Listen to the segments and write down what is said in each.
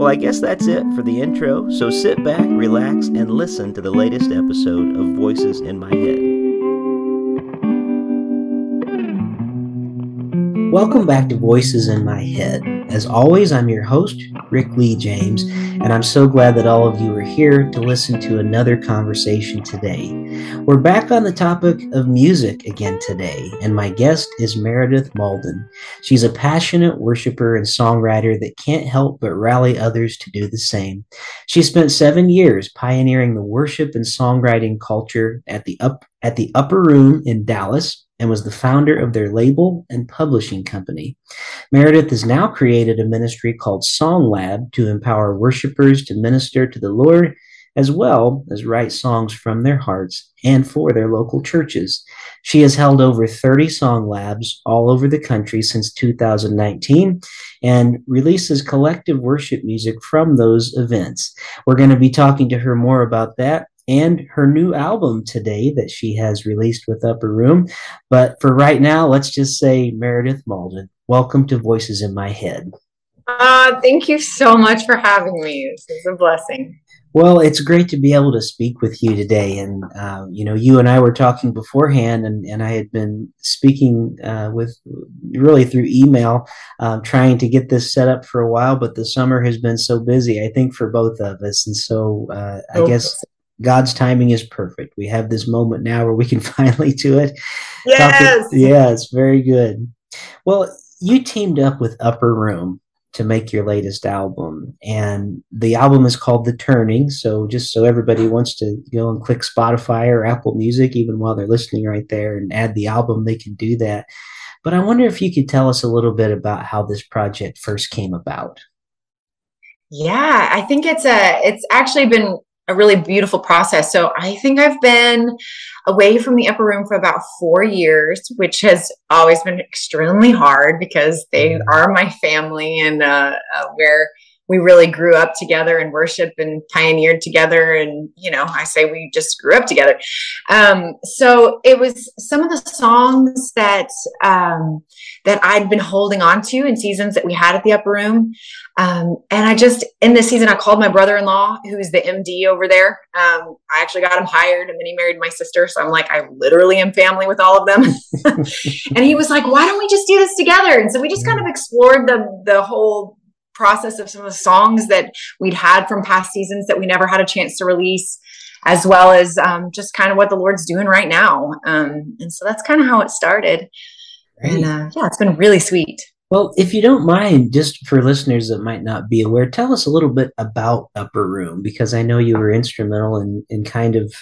Well, I guess that's it for the intro, so sit back, relax, and listen to the latest episode of Voices in My Head. Welcome back to Voices in My Head. As always, I'm your host, Rick Lee James, and I'm so glad that all of you are here to listen to another conversation today. We're back on the topic of music again today, and my guest is Meredith Mauldin. She's a passionate worshiper and songwriter that can't help but rally others to do the same. She spent seven years pioneering the worship and songwriting culture at the up at the Upper Room in Dallas and was the founder of their label and publishing company. Meredith has now created a ministry called Song Lab to empower worshipers to minister to the Lord as well as write songs from their hearts and for their local churches. She has held over 30 song labs all over the country since 2019 and releases collective worship music from those events. We're going to be talking to her more about that and her new album today that she has released with Upper Room. But for right now, let's just say Meredith Mauldin, welcome to Voices in My Head. Uh, thank you so much for having me. This is a blessing. Well, it's great to be able to speak with you today. And, uh, you know, you and I were talking beforehand, and, and I had been speaking uh, with really through email, uh, trying to get this set up for a while, but the summer has been so busy, I think, for both of us. And so uh, I guess God's timing is perfect. We have this moment now where we can finally do it. Yes. yeah, it's very good. Well, you teamed up with Upper Room to make your latest album, and the album is called The Turning. So, just so everybody wants to go and click Spotify or Apple Music, even while they're listening right there, and add the album, they can do that. But I wonder if you could tell us a little bit about how this project first came about. Yeah, I think it's a it's actually been a really beautiful process. So I think I've been away from the upper room for about four years, which has always been extremely hard because they mm-hmm. are my family and uh, uh, where we really grew up together and worship and pioneered together. And, you know, I say we just grew up together. Um, so it was some of the songs that, um, that I'd been holding on to in seasons that we had at the upper room. Um, and I just, in this season, I called my brother in law, who's the MD over there. Um, I actually got him hired and then he married my sister. So I'm like, I literally am family with all of them. and he was like, why don't we just do this together? And so we just kind of explored the, the whole process of some of the songs that we'd had from past seasons that we never had a chance to release as well as um, just kind of what the lord's doing right now. Um, and so that's kind of how it started. Great. and uh, yeah it's been really sweet. Well if you don't mind just for listeners that might not be aware tell us a little bit about upper room because i know you were instrumental in, in kind of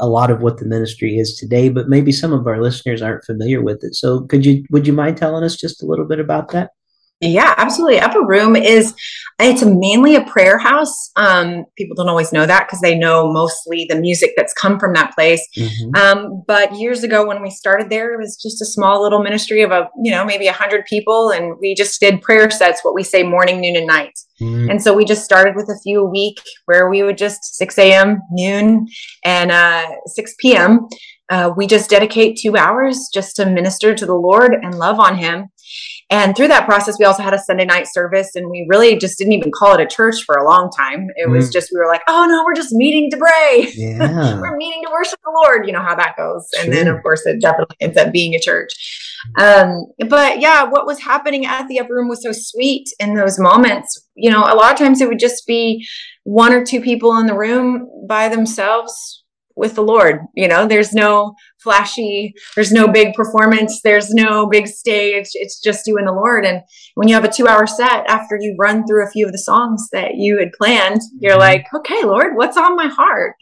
a lot of what the ministry is today but maybe some of our listeners aren't familiar with it. So could you would you mind telling us just a little bit about that yeah, absolutely. Upper Room is it's mainly a prayer house. Um, people don't always know that because they know mostly the music that's come from that place. Mm-hmm. Um, but years ago, when we started there, it was just a small little ministry of a you know maybe a hundred people, and we just did prayer sets, what we say morning, noon, and night. Mm-hmm. And so we just started with a few a week, where we would just six a.m., noon, and uh, six p.m. Uh, we just dedicate two hours just to minister to the Lord and love on Him. And through that process, we also had a Sunday night service, and we really just didn't even call it a church for a long time. It mm. was just we were like, oh no, we're just meeting to pray. Yeah. we're meeting to worship the Lord. You know how that goes. Sure. And then of course it definitely ends up being a church. Um, but yeah, what was happening at the upper room was so sweet in those moments. You know, a lot of times it would just be one or two people in the room by themselves with the Lord. You know, there's no flashy, there's no big performance, there's no big stage. It's just you and the Lord. And when you have a two hour set after you run through a few of the songs that you had planned, you're mm-hmm. like, okay, Lord, what's on my heart?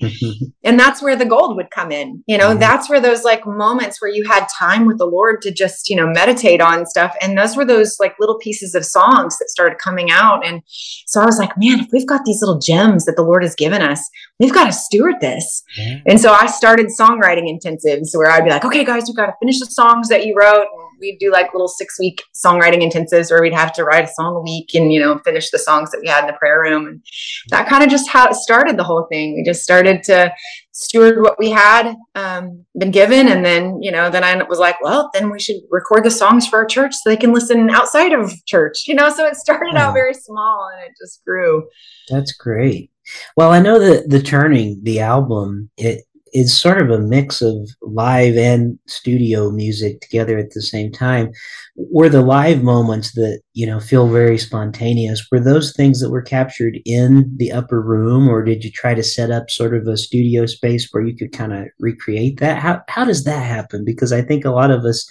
and that's where the gold would come in. You know, mm-hmm. that's where those like moments where you had time with the Lord to just, you know, meditate on stuff. And those were those like little pieces of songs that started coming out. And so I was like, man, if we've got these little gems that the Lord has given us, we've got to steward this. Yeah. And so I started songwriting intensives where I'd be like, okay, guys, we've got to finish the songs that you wrote. we'd do like little six week songwriting intensives where we'd have to write a song a week and, you know, finish the songs that we had in the prayer room. And that kind of just how it started the whole thing. We just started to steward what we had um, been given. And then, you know, then I was like, well, then we should record the songs for our church so they can listen outside of church, you know? So it started out very small and it just grew. That's great. Well, I know that the turning, the album, it is sort of a mix of live and studio music together at the same time. Were the live moments that you know feel very spontaneous? Were those things that were captured in the upper room, or did you try to set up sort of a studio space where you could kind of recreate that? How how does that happen? Because I think a lot of us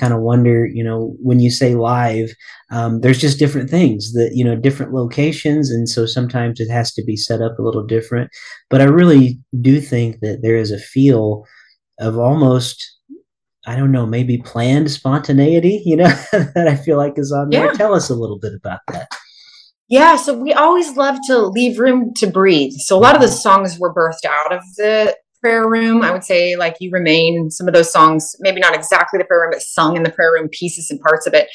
kind of wonder, you know, when you say live, um, there's just different things that, you know, different locations. And so sometimes it has to be set up a little different. But I really do think that there is a feel of almost, I don't know, maybe planned spontaneity, you know, that I feel like is on there. Yeah. Tell us a little bit about that. Yeah, so we always love to leave room to breathe. So a lot of the songs were birthed out of the prayer room. I would say like you remain some of those songs, maybe not exactly the prayer room, but sung in the prayer room pieces and parts of it.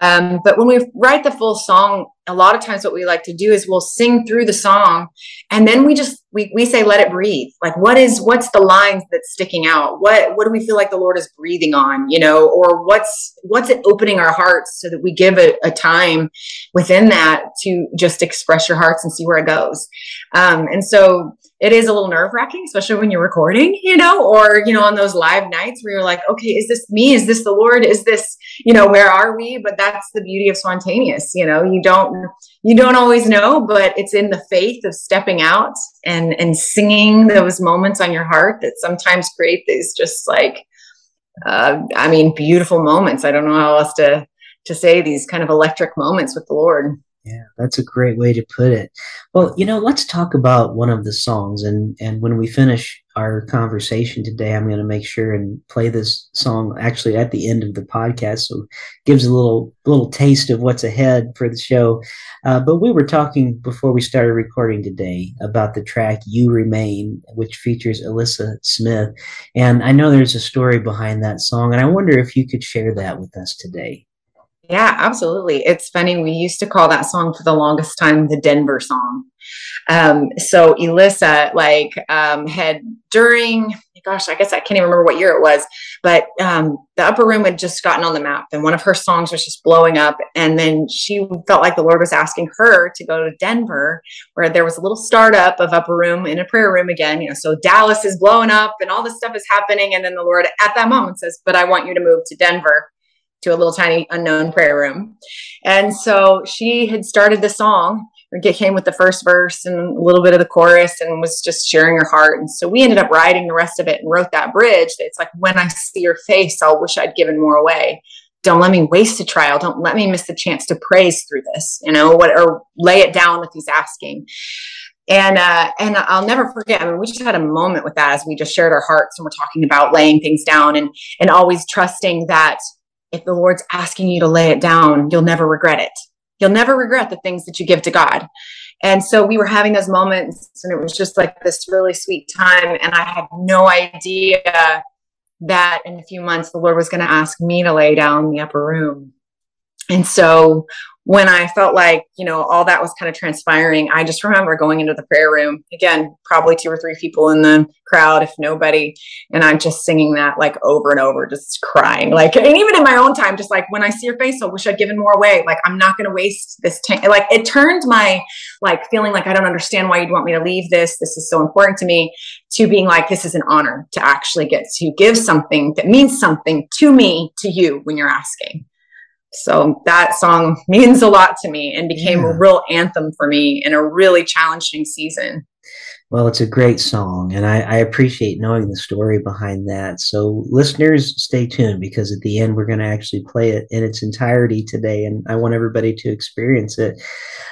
Um, but when we write the full song, a lot of times what we like to do is we'll sing through the song and then we just we, we say let it breathe like what is what's the lines that's sticking out what what do we feel like the lord is breathing on you know or what's what's it opening our hearts so that we give a, a time within that to just express your hearts and see where it goes um, and so it is a little nerve wracking, especially when you're recording, you know, or, you know, on those live nights where you're like, okay, is this me? Is this the Lord? Is this, you know, where are we? But that's the beauty of spontaneous, you know, you don't, you don't always know, but it's in the faith of stepping out and, and singing those moments on your heart that sometimes create these just like, uh, I mean, beautiful moments. I don't know how else to, to say these kind of electric moments with the Lord. Yeah, that's a great way to put it. Well, you know, let's talk about one of the songs, and and when we finish our conversation today, I'm going to make sure and play this song actually at the end of the podcast, so gives a little little taste of what's ahead for the show. Uh, but we were talking before we started recording today about the track "You Remain," which features Elyssa Smith, and I know there's a story behind that song, and I wonder if you could share that with us today. Yeah, absolutely. It's funny. We used to call that song for the longest time the Denver song. Um, so Elyssa, like, um, had during, gosh, I guess I can't even remember what year it was, but um, the upper room had just gotten on the map and one of her songs was just blowing up. And then she felt like the Lord was asking her to go to Denver, where there was a little startup of upper room in a prayer room again. You know, so Dallas is blowing up and all this stuff is happening. And then the Lord at that moment says, But I want you to move to Denver to a little tiny unknown prayer room. And so she had started the song, it came with the first verse and a little bit of the chorus and was just sharing her heart. And so we ended up writing the rest of it and wrote that bridge. It's like, when I see your face, I'll wish I'd given more away. Don't let me waste a trial. Don't let me miss the chance to praise through this, you know, what, or lay it down with these asking. And uh, and I'll never forget. I mean, we just had a moment with that as we just shared our hearts and we're talking about laying things down and and always trusting that if the Lord's asking you to lay it down, you'll never regret it. You'll never regret the things that you give to God. And so we were having those moments, and it was just like this really sweet time. And I had no idea that in a few months the Lord was going to ask me to lay down the upper room. And so when I felt like, you know, all that was kind of transpiring, I just remember going into the prayer room again, probably two or three people in the crowd, if nobody. And I'm just singing that like over and over, just crying. Like, and even in my own time, just like when I see your face, I wish I'd given more away. Like, I'm not going to waste this time. Like, it turned my like feeling like I don't understand why you'd want me to leave this. This is so important to me to being like, this is an honor to actually get to give something that means something to me, to you when you're asking. So that song means a lot to me and became yeah. a real anthem for me in a really challenging season. Well, it's a great song, and I, I, appreciate knowing the story behind that. So, listeners, stay tuned because at the end, we're going to actually play it in its entirety today, and I want everybody to experience it.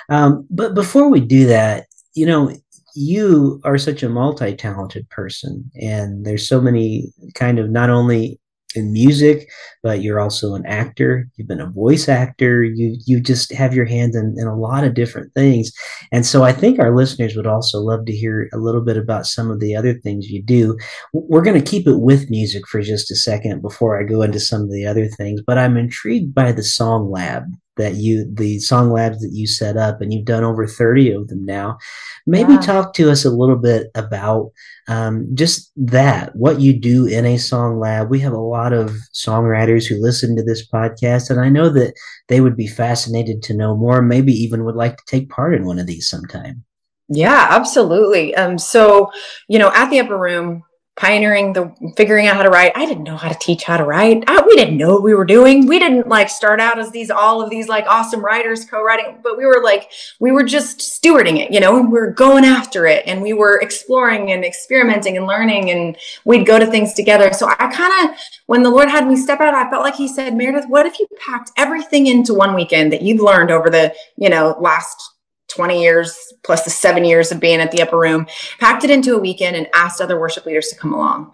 Um, but before we do that, you know, you are such a multi talented person, and there's so many kind of not only in music, but you're also an actor. You've been a voice actor. You you just have your hands in, in, a lot of different things. And so I think our listeners would also love to hear a little bit about some of the other things you do. We're going to keep it with music for just a second before I go into some of the other things, but I'm intrigued by the Song Lab that you the song labs that you set up and you've done over 30 of them now. Maybe talk to us a little bit about um, just that what you do in a song lab. We have a lot of songwriters who listen to this podcast and i know that they would be fascinated to know more maybe even would like to take part in one of these sometime. Yeah absolutely. Um, so you know at the upper room pioneering the figuring out how to write. I didn't know how to teach how to write. I, we didn't know what we were doing. We didn't like start out as these all of these like awesome writers co-writing, but we were like we were just stewarding it, you know, and we were going after it and we were exploring and experimenting and learning and we'd go to things together. So I kind of when the Lord had me step out, I felt like he said, "Meredith, what if you packed everything into one weekend that you've learned over the, you know, last 20 years plus the seven years of being at the upper room, packed it into a weekend and asked other worship leaders to come along.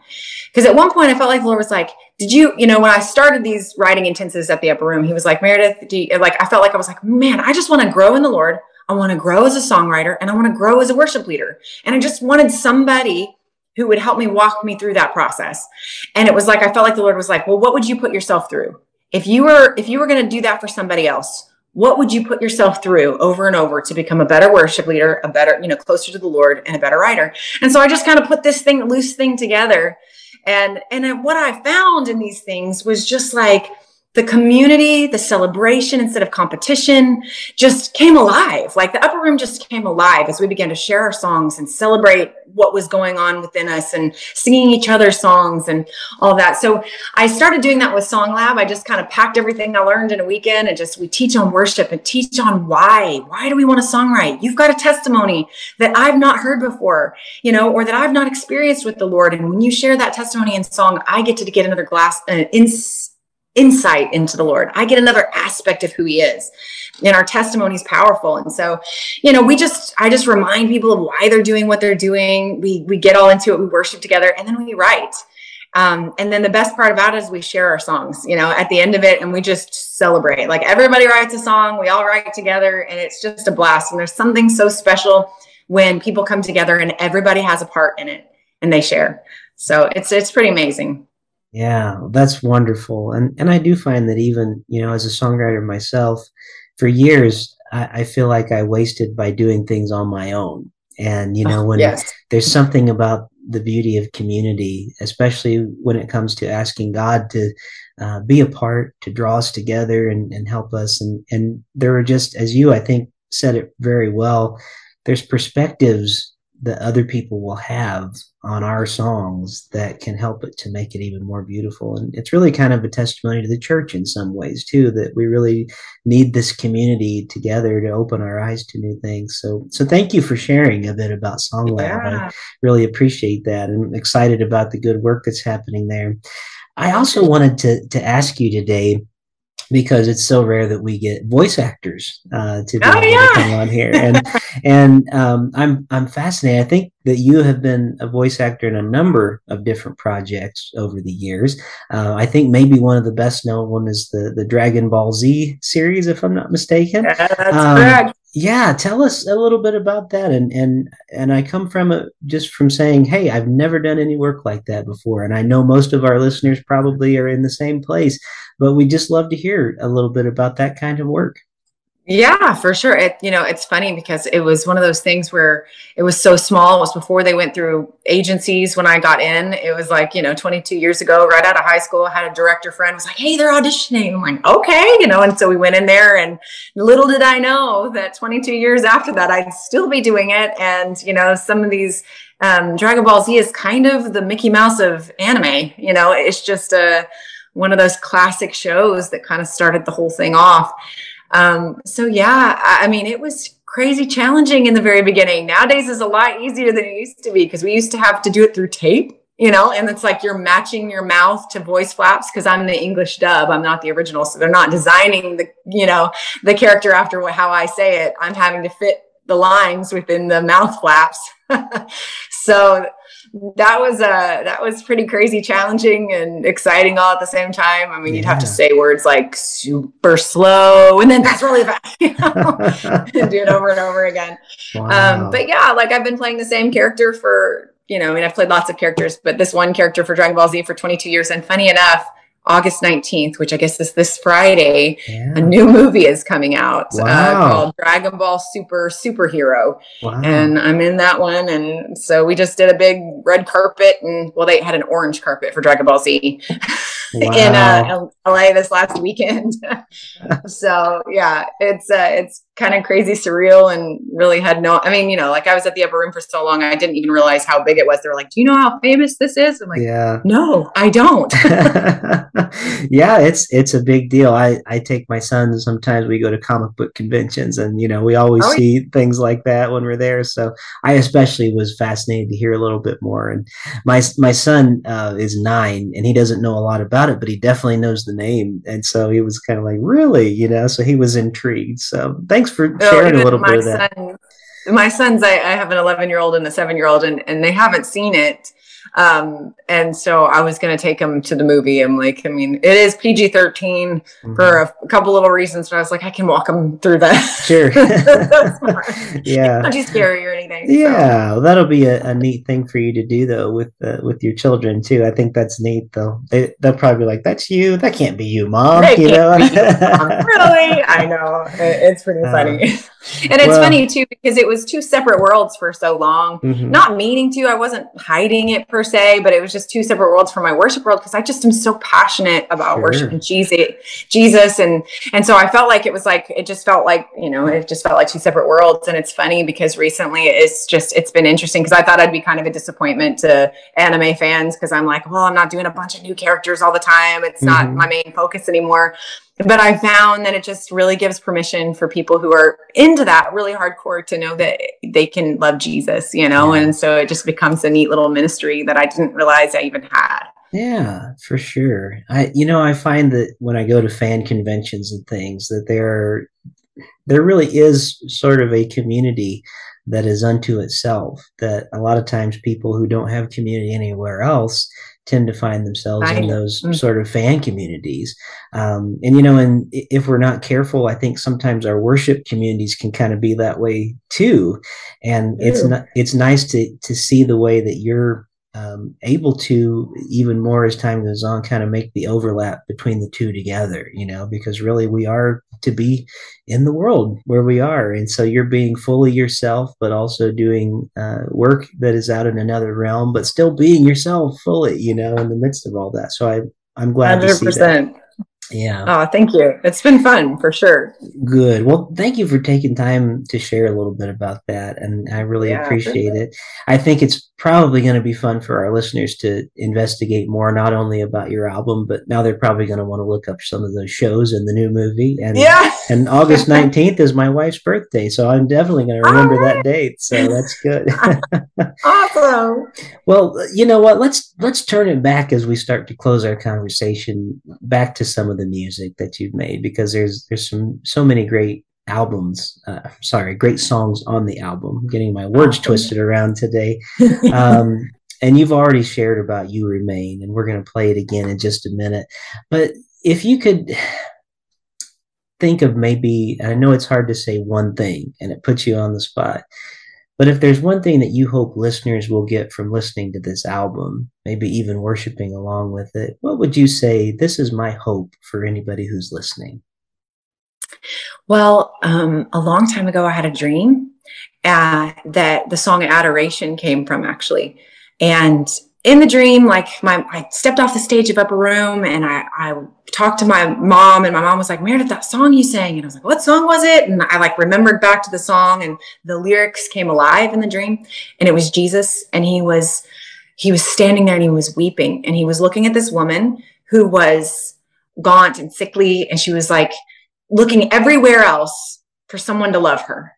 Because at one point I felt like the Lord was like, Did you, you know, when I started these writing intensives at the upper room, he was like, Meredith, do you, like, I felt like I was like, Man, I just want to grow in the Lord. I want to grow as a songwriter and I want to grow as a worship leader. And I just wanted somebody who would help me walk me through that process. And it was like, I felt like the Lord was like, Well, what would you put yourself through? If you were, if you were going to do that for somebody else, what would you put yourself through over and over to become a better worship leader, a better, you know, closer to the Lord and a better writer? And so I just kind of put this thing, loose thing together. And, and what I found in these things was just like, the community, the celebration instead of competition just came alive. Like the upper room just came alive as we began to share our songs and celebrate what was going on within us and singing each other's songs and all that. So I started doing that with Song Lab. I just kind of packed everything I learned in a weekend and just we teach on worship and teach on why. Why do we want to songwrite? You've got a testimony that I've not heard before, you know, or that I've not experienced with the Lord. And when you share that testimony in song, I get to get another glass, uh, ins- insight into the Lord. I get another aspect of who he is. And our testimony is powerful. And so, you know, we just I just remind people of why they're doing what they're doing. We we get all into it, we worship together, and then we write. Um, and then the best part about it is we share our songs, you know, at the end of it, and we just celebrate. Like everybody writes a song, we all write together, and it's just a blast. And there's something so special when people come together and everybody has a part in it and they share. So it's it's pretty amazing. Yeah, that's wonderful. And and I do find that even, you know, as a songwriter myself, for years I, I feel like I wasted by doing things on my own. And you know, when yes. there's something about the beauty of community, especially when it comes to asking God to uh, be a part, to draw us together and, and help us. And and there are just, as you I think said it very well, there's perspectives that other people will have on our songs that can help it to make it even more beautiful. And it's really kind of a testimony to the church in some ways too, that we really need this community together to open our eyes to new things. So, so thank you for sharing a bit about Song Lab. Yeah. I really appreciate that. and excited about the good work that's happening there. I also wanted to, to ask you today, because it's so rare that we get voice actors uh, to, be oh, able yeah. to come on here, and and um, I'm I'm fascinated. I think that you have been a voice actor in a number of different projects over the years. Uh, I think maybe one of the best known one is the the Dragon Ball Z series, if I'm not mistaken. Yeah, that's um, correct yeah tell us a little bit about that. And and and i come from it just from saying hey i've never done any work like that before. And i know most of our listeners probably are in the same place but we just love to hear a little bit about that kind of work Yeah, for sure. It you know, it's funny because it was one of those things where it was so small. It was before they went through agencies when I got in. It was like, you know, 22 years ago, right out of high school, I had a director friend was like, "Hey, they're auditioning." I'm like, "Okay," you know, and so we went in there and little did I know that 22 years after that I'd still be doing it and, you know, some of these um, Dragon Ball Z is kind of the Mickey Mouse of anime, you know, it's just a one of those classic shows that kind of started the whole thing off. Um, so yeah, I, I mean, it was crazy challenging in the very beginning. Nowadays is a lot easier than it used to be because we used to have to do it through tape, you know, and it's like you're matching your mouth to voice flaps because I'm the English dub, I'm not the original. So they're not designing the, you know, the character after how I say it. I'm having to fit the lines within the mouth flaps. so that was uh that was pretty crazy challenging and exciting all at the same time i mean yeah. you'd have to say words like super slow and then that's really fast you know and do it over and over again um, wow. um but yeah like i've been playing the same character for you know i mean i've played lots of characters but this one character for dragon ball z for 22 years and funny enough August 19th, which I guess is this Friday, yeah. a new movie is coming out uh, wow. uh, called Dragon Ball Super Superhero. Wow. And I'm in that one. And so we just did a big red carpet and well, they had an orange carpet for Dragon Ball Z wow. in uh, LA this last weekend. so yeah, it's, uh, it's kind of crazy surreal and really had no i mean you know like i was at the upper room for so long i didn't even realize how big it was. They were like do you know how famous this is? I'm like yeah. No i don't. Yeah it's it's a big deal. I i take my son sometimes we go to comic book conventions and you know we always oh, see yeah. things like that when we're there so i especially was fascinated to hear a little bit more and my my son uh, is nine and he doesn't know a lot about it but he definitely knows the name and so he was kind of like really? You know so he was intrigued so thanks thanks for oh, sharing a little bit of that. Son, my sons, I, I have an 11 year old and a seven year old, and, and they haven't seen it. Um, and so I was going to take him to the movie. I'm like, I mean, it is PG 13 mm-hmm. for a, a, couple little reasons, but I was like, I can walk him through that. Sure. yeah. Not too scary or anything. Yeah. So. Well, that'll be a, a, neat thing for you to do though with, uh, with your children too. I think that's neat though. They, they'll probably be like, that's you. That can't be you, mom. You know? You, really? I know. It's pretty uh, funny. Uh, and it's well, funny too, because it was two separate worlds for so long, mm-hmm. not meaning to, I wasn't hiding it per se, but it was just two separate worlds for my worship world because I just am so passionate about sure. worshiping Jesus, Jesus, and and so I felt like it was like it just felt like you know it just felt like two separate worlds. And it's funny because recently it's just it's been interesting because I thought I'd be kind of a disappointment to anime fans because I'm like, well, I'm not doing a bunch of new characters all the time. It's mm-hmm. not my main focus anymore but I found that it just really gives permission for people who are into that really hardcore to know that they can love Jesus, you know, yeah. and so it just becomes a neat little ministry that I didn't realize I even had. Yeah, for sure. I you know, I find that when I go to fan conventions and things that there there really is sort of a community that is unto itself that a lot of times people who don't have community anywhere else tend to find themselves in those mm-hmm. sort of fan communities. Um, and, you know, and if we're not careful, I think sometimes our worship communities can kind of be that way too. And it's not, it's nice to, to see the way that you're um, able to even more as time goes on kind of make the overlap between the two together you know because really we are to be in the world where we are. And so you're being fully yourself but also doing uh, work that is out in another realm but still being yourself fully you know in the midst of all that. So i i'm glad 100%. to see that yeah. Oh, thank you. It's been fun for sure. Good. Well, thank you for taking time to share a little bit about that. And I really yeah, appreciate sure. it. I think it's probably going to be fun for our listeners to investigate more, not only about your album, but now they're probably going to want to look up some of those shows and the new movie. And, yeah. and August 19th is my wife's birthday. So I'm definitely going to remember right. that date. So that's good. awesome. well, you know what? Let's, let's turn it back as we start to close our conversation back to some of the music that you've made, because there's, there's some, so many great albums uh, sorry great songs on the album. I'm getting my words twisted around today. Um, and you've already shared about you remain and we're going to play it again in just a minute. But if you could think of maybe i know it's hard to say one thing and it puts you on the spot but if there's one thing that you hope listeners will get from listening to this album maybe even worshiping along with it what would you say this is my hope for anybody who's listening Well, um, a long time ago, I had a dream uh, that the song Adoration came from, actually. And in the dream, like my, I stepped off the stage of Upper Room and I, I talked to my mom, and my mom was like, Meredith, that song you sang. And I was like, what song was it? And I like remembered back to the song, and the lyrics came alive in the dream. And it was Jesus. And he was, he was standing there and he was weeping. And he was looking at this woman who was gaunt and sickly. And she was like, looking everywhere else for someone to love her.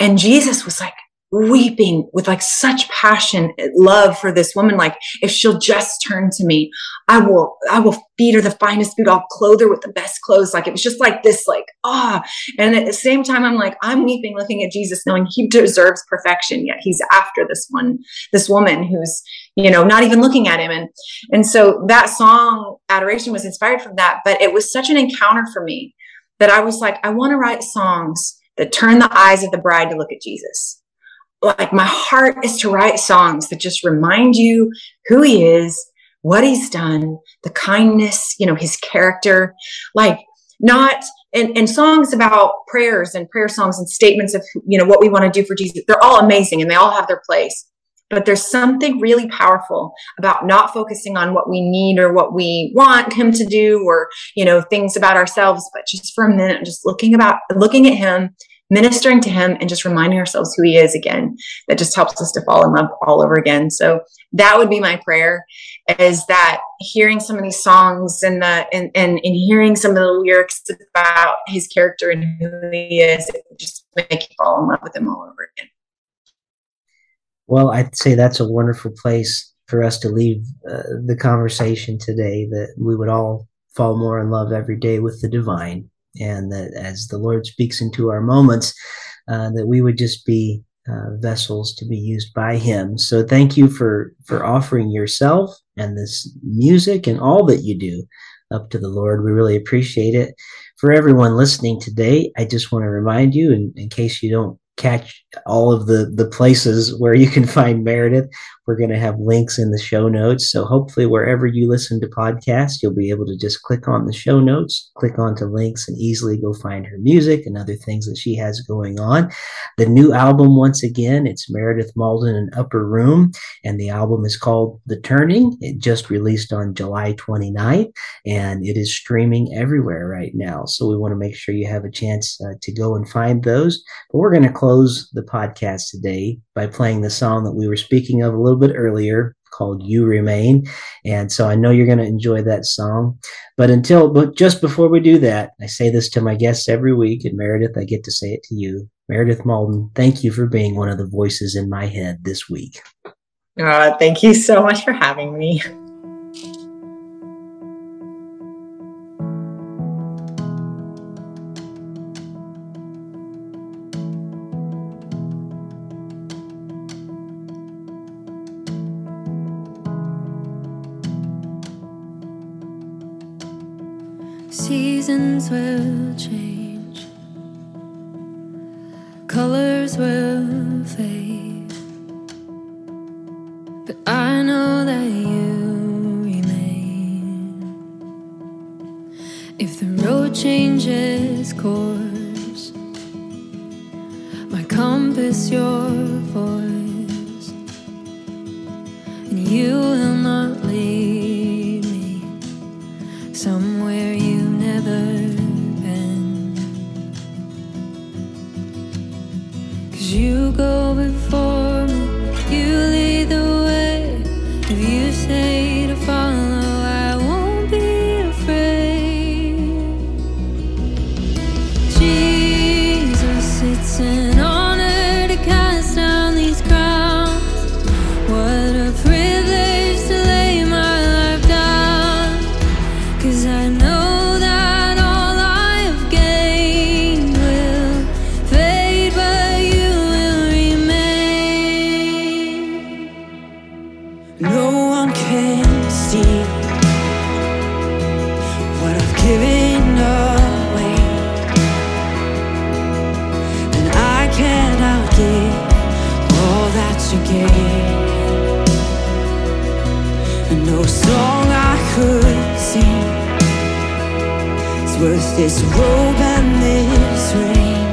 And Jesus was like weeping with like such passion, love for this woman. Like, if she'll just turn to me, I will, I will feed her the finest food. I'll clothe her with the best clothes. Like, it was just like this, like, ah. And at the same time, I'm like, I'm weeping looking at Jesus, knowing he deserves perfection, yet he's after this one, this woman who's, you know, not even looking at him. And, and so that song, Adoration, was inspired from that. But it was such an encounter for me that I was like, I want to write songs that turn the eyes of the bride to look at Jesus. Like my heart is to write songs that just remind you who he is, what he's done, the kindness, you know, his character, like not and, and songs about prayers and prayer songs and statements of you know what we want to do for Jesus. They're all amazing and they all have their place. But there's something really powerful about not focusing on what we need or what we want him to do or, you know, things about ourselves, but just for a minute, just looking about, looking at him, ministering to him and just reminding ourselves who he is again. That just helps us to fall in love all over again. So that would be my prayer is that hearing some of these songs and the, and, and, and hearing some of the lyrics about his character and who he is, it just make you fall in love with him all over again. Well, I'd say that's a wonderful place for us to leave uh, the conversation today that we would all fall more in love every day with the divine. And that as the Lord speaks into our moments, uh, that we would just be uh, vessels to be used by Him. So thank you for, for offering yourself and this music and all that you do up to the Lord. We really appreciate it. For everyone listening today, I just want to remind you, in, in case you don't catch all of the the places where you can find Meredith. We're going to have links in the show notes. So hopefully wherever you listen to podcasts, you'll be able to just click on the show notes, click onto links and easily go find her music and other things that she has going on. The new album, once again, it's Meredith Mauldin and Upper Room, and the album is called The Turning. It just released on July 29th and it is streaming everywhere right now. So we want to make sure you have a chance uh, to go and find those. But we're going to close the podcast today by playing the song that we were speaking of a little bit earlier called You Remain. And so I know you're going to enjoy that song. But until, but just before we do that, I say this to my guests every week. And Meredith, I get to say it to you. Meredith Mauldin, thank you for being one of the voices in my head this week. Uh, thank you so much for having me. You And no song I could sing. Is worth this robe and this ring.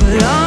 But I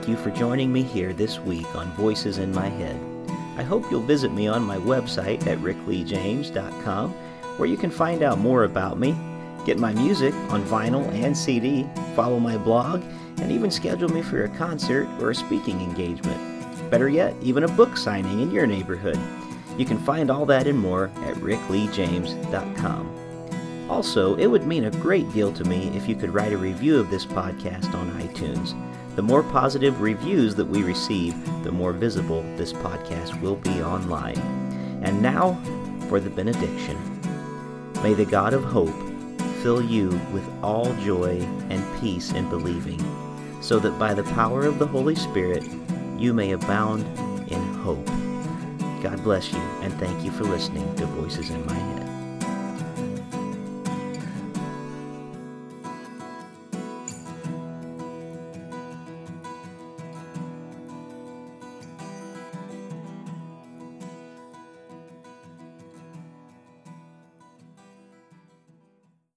Thank you for joining me here this week on Voices in My Head. I hope you'll visit me on my website at rickleejames.com where you can find out more about me, get my music on vinyl and CD, follow my blog, and even schedule me for a concert or a speaking engagement. Better yet, even a book signing in your neighborhood. You can find all that and more at rickleejames.com. Also, it would mean a great deal to me if you could write a review of this podcast on iTunes. The more positive reviews that we receive, the more visible this podcast will be online. And now for the benediction. May the God of hope fill you with all joy and peace in believing, so that by the power of the Holy Spirit you may abound in hope. God bless you, and thank you for listening to Voices in My Head.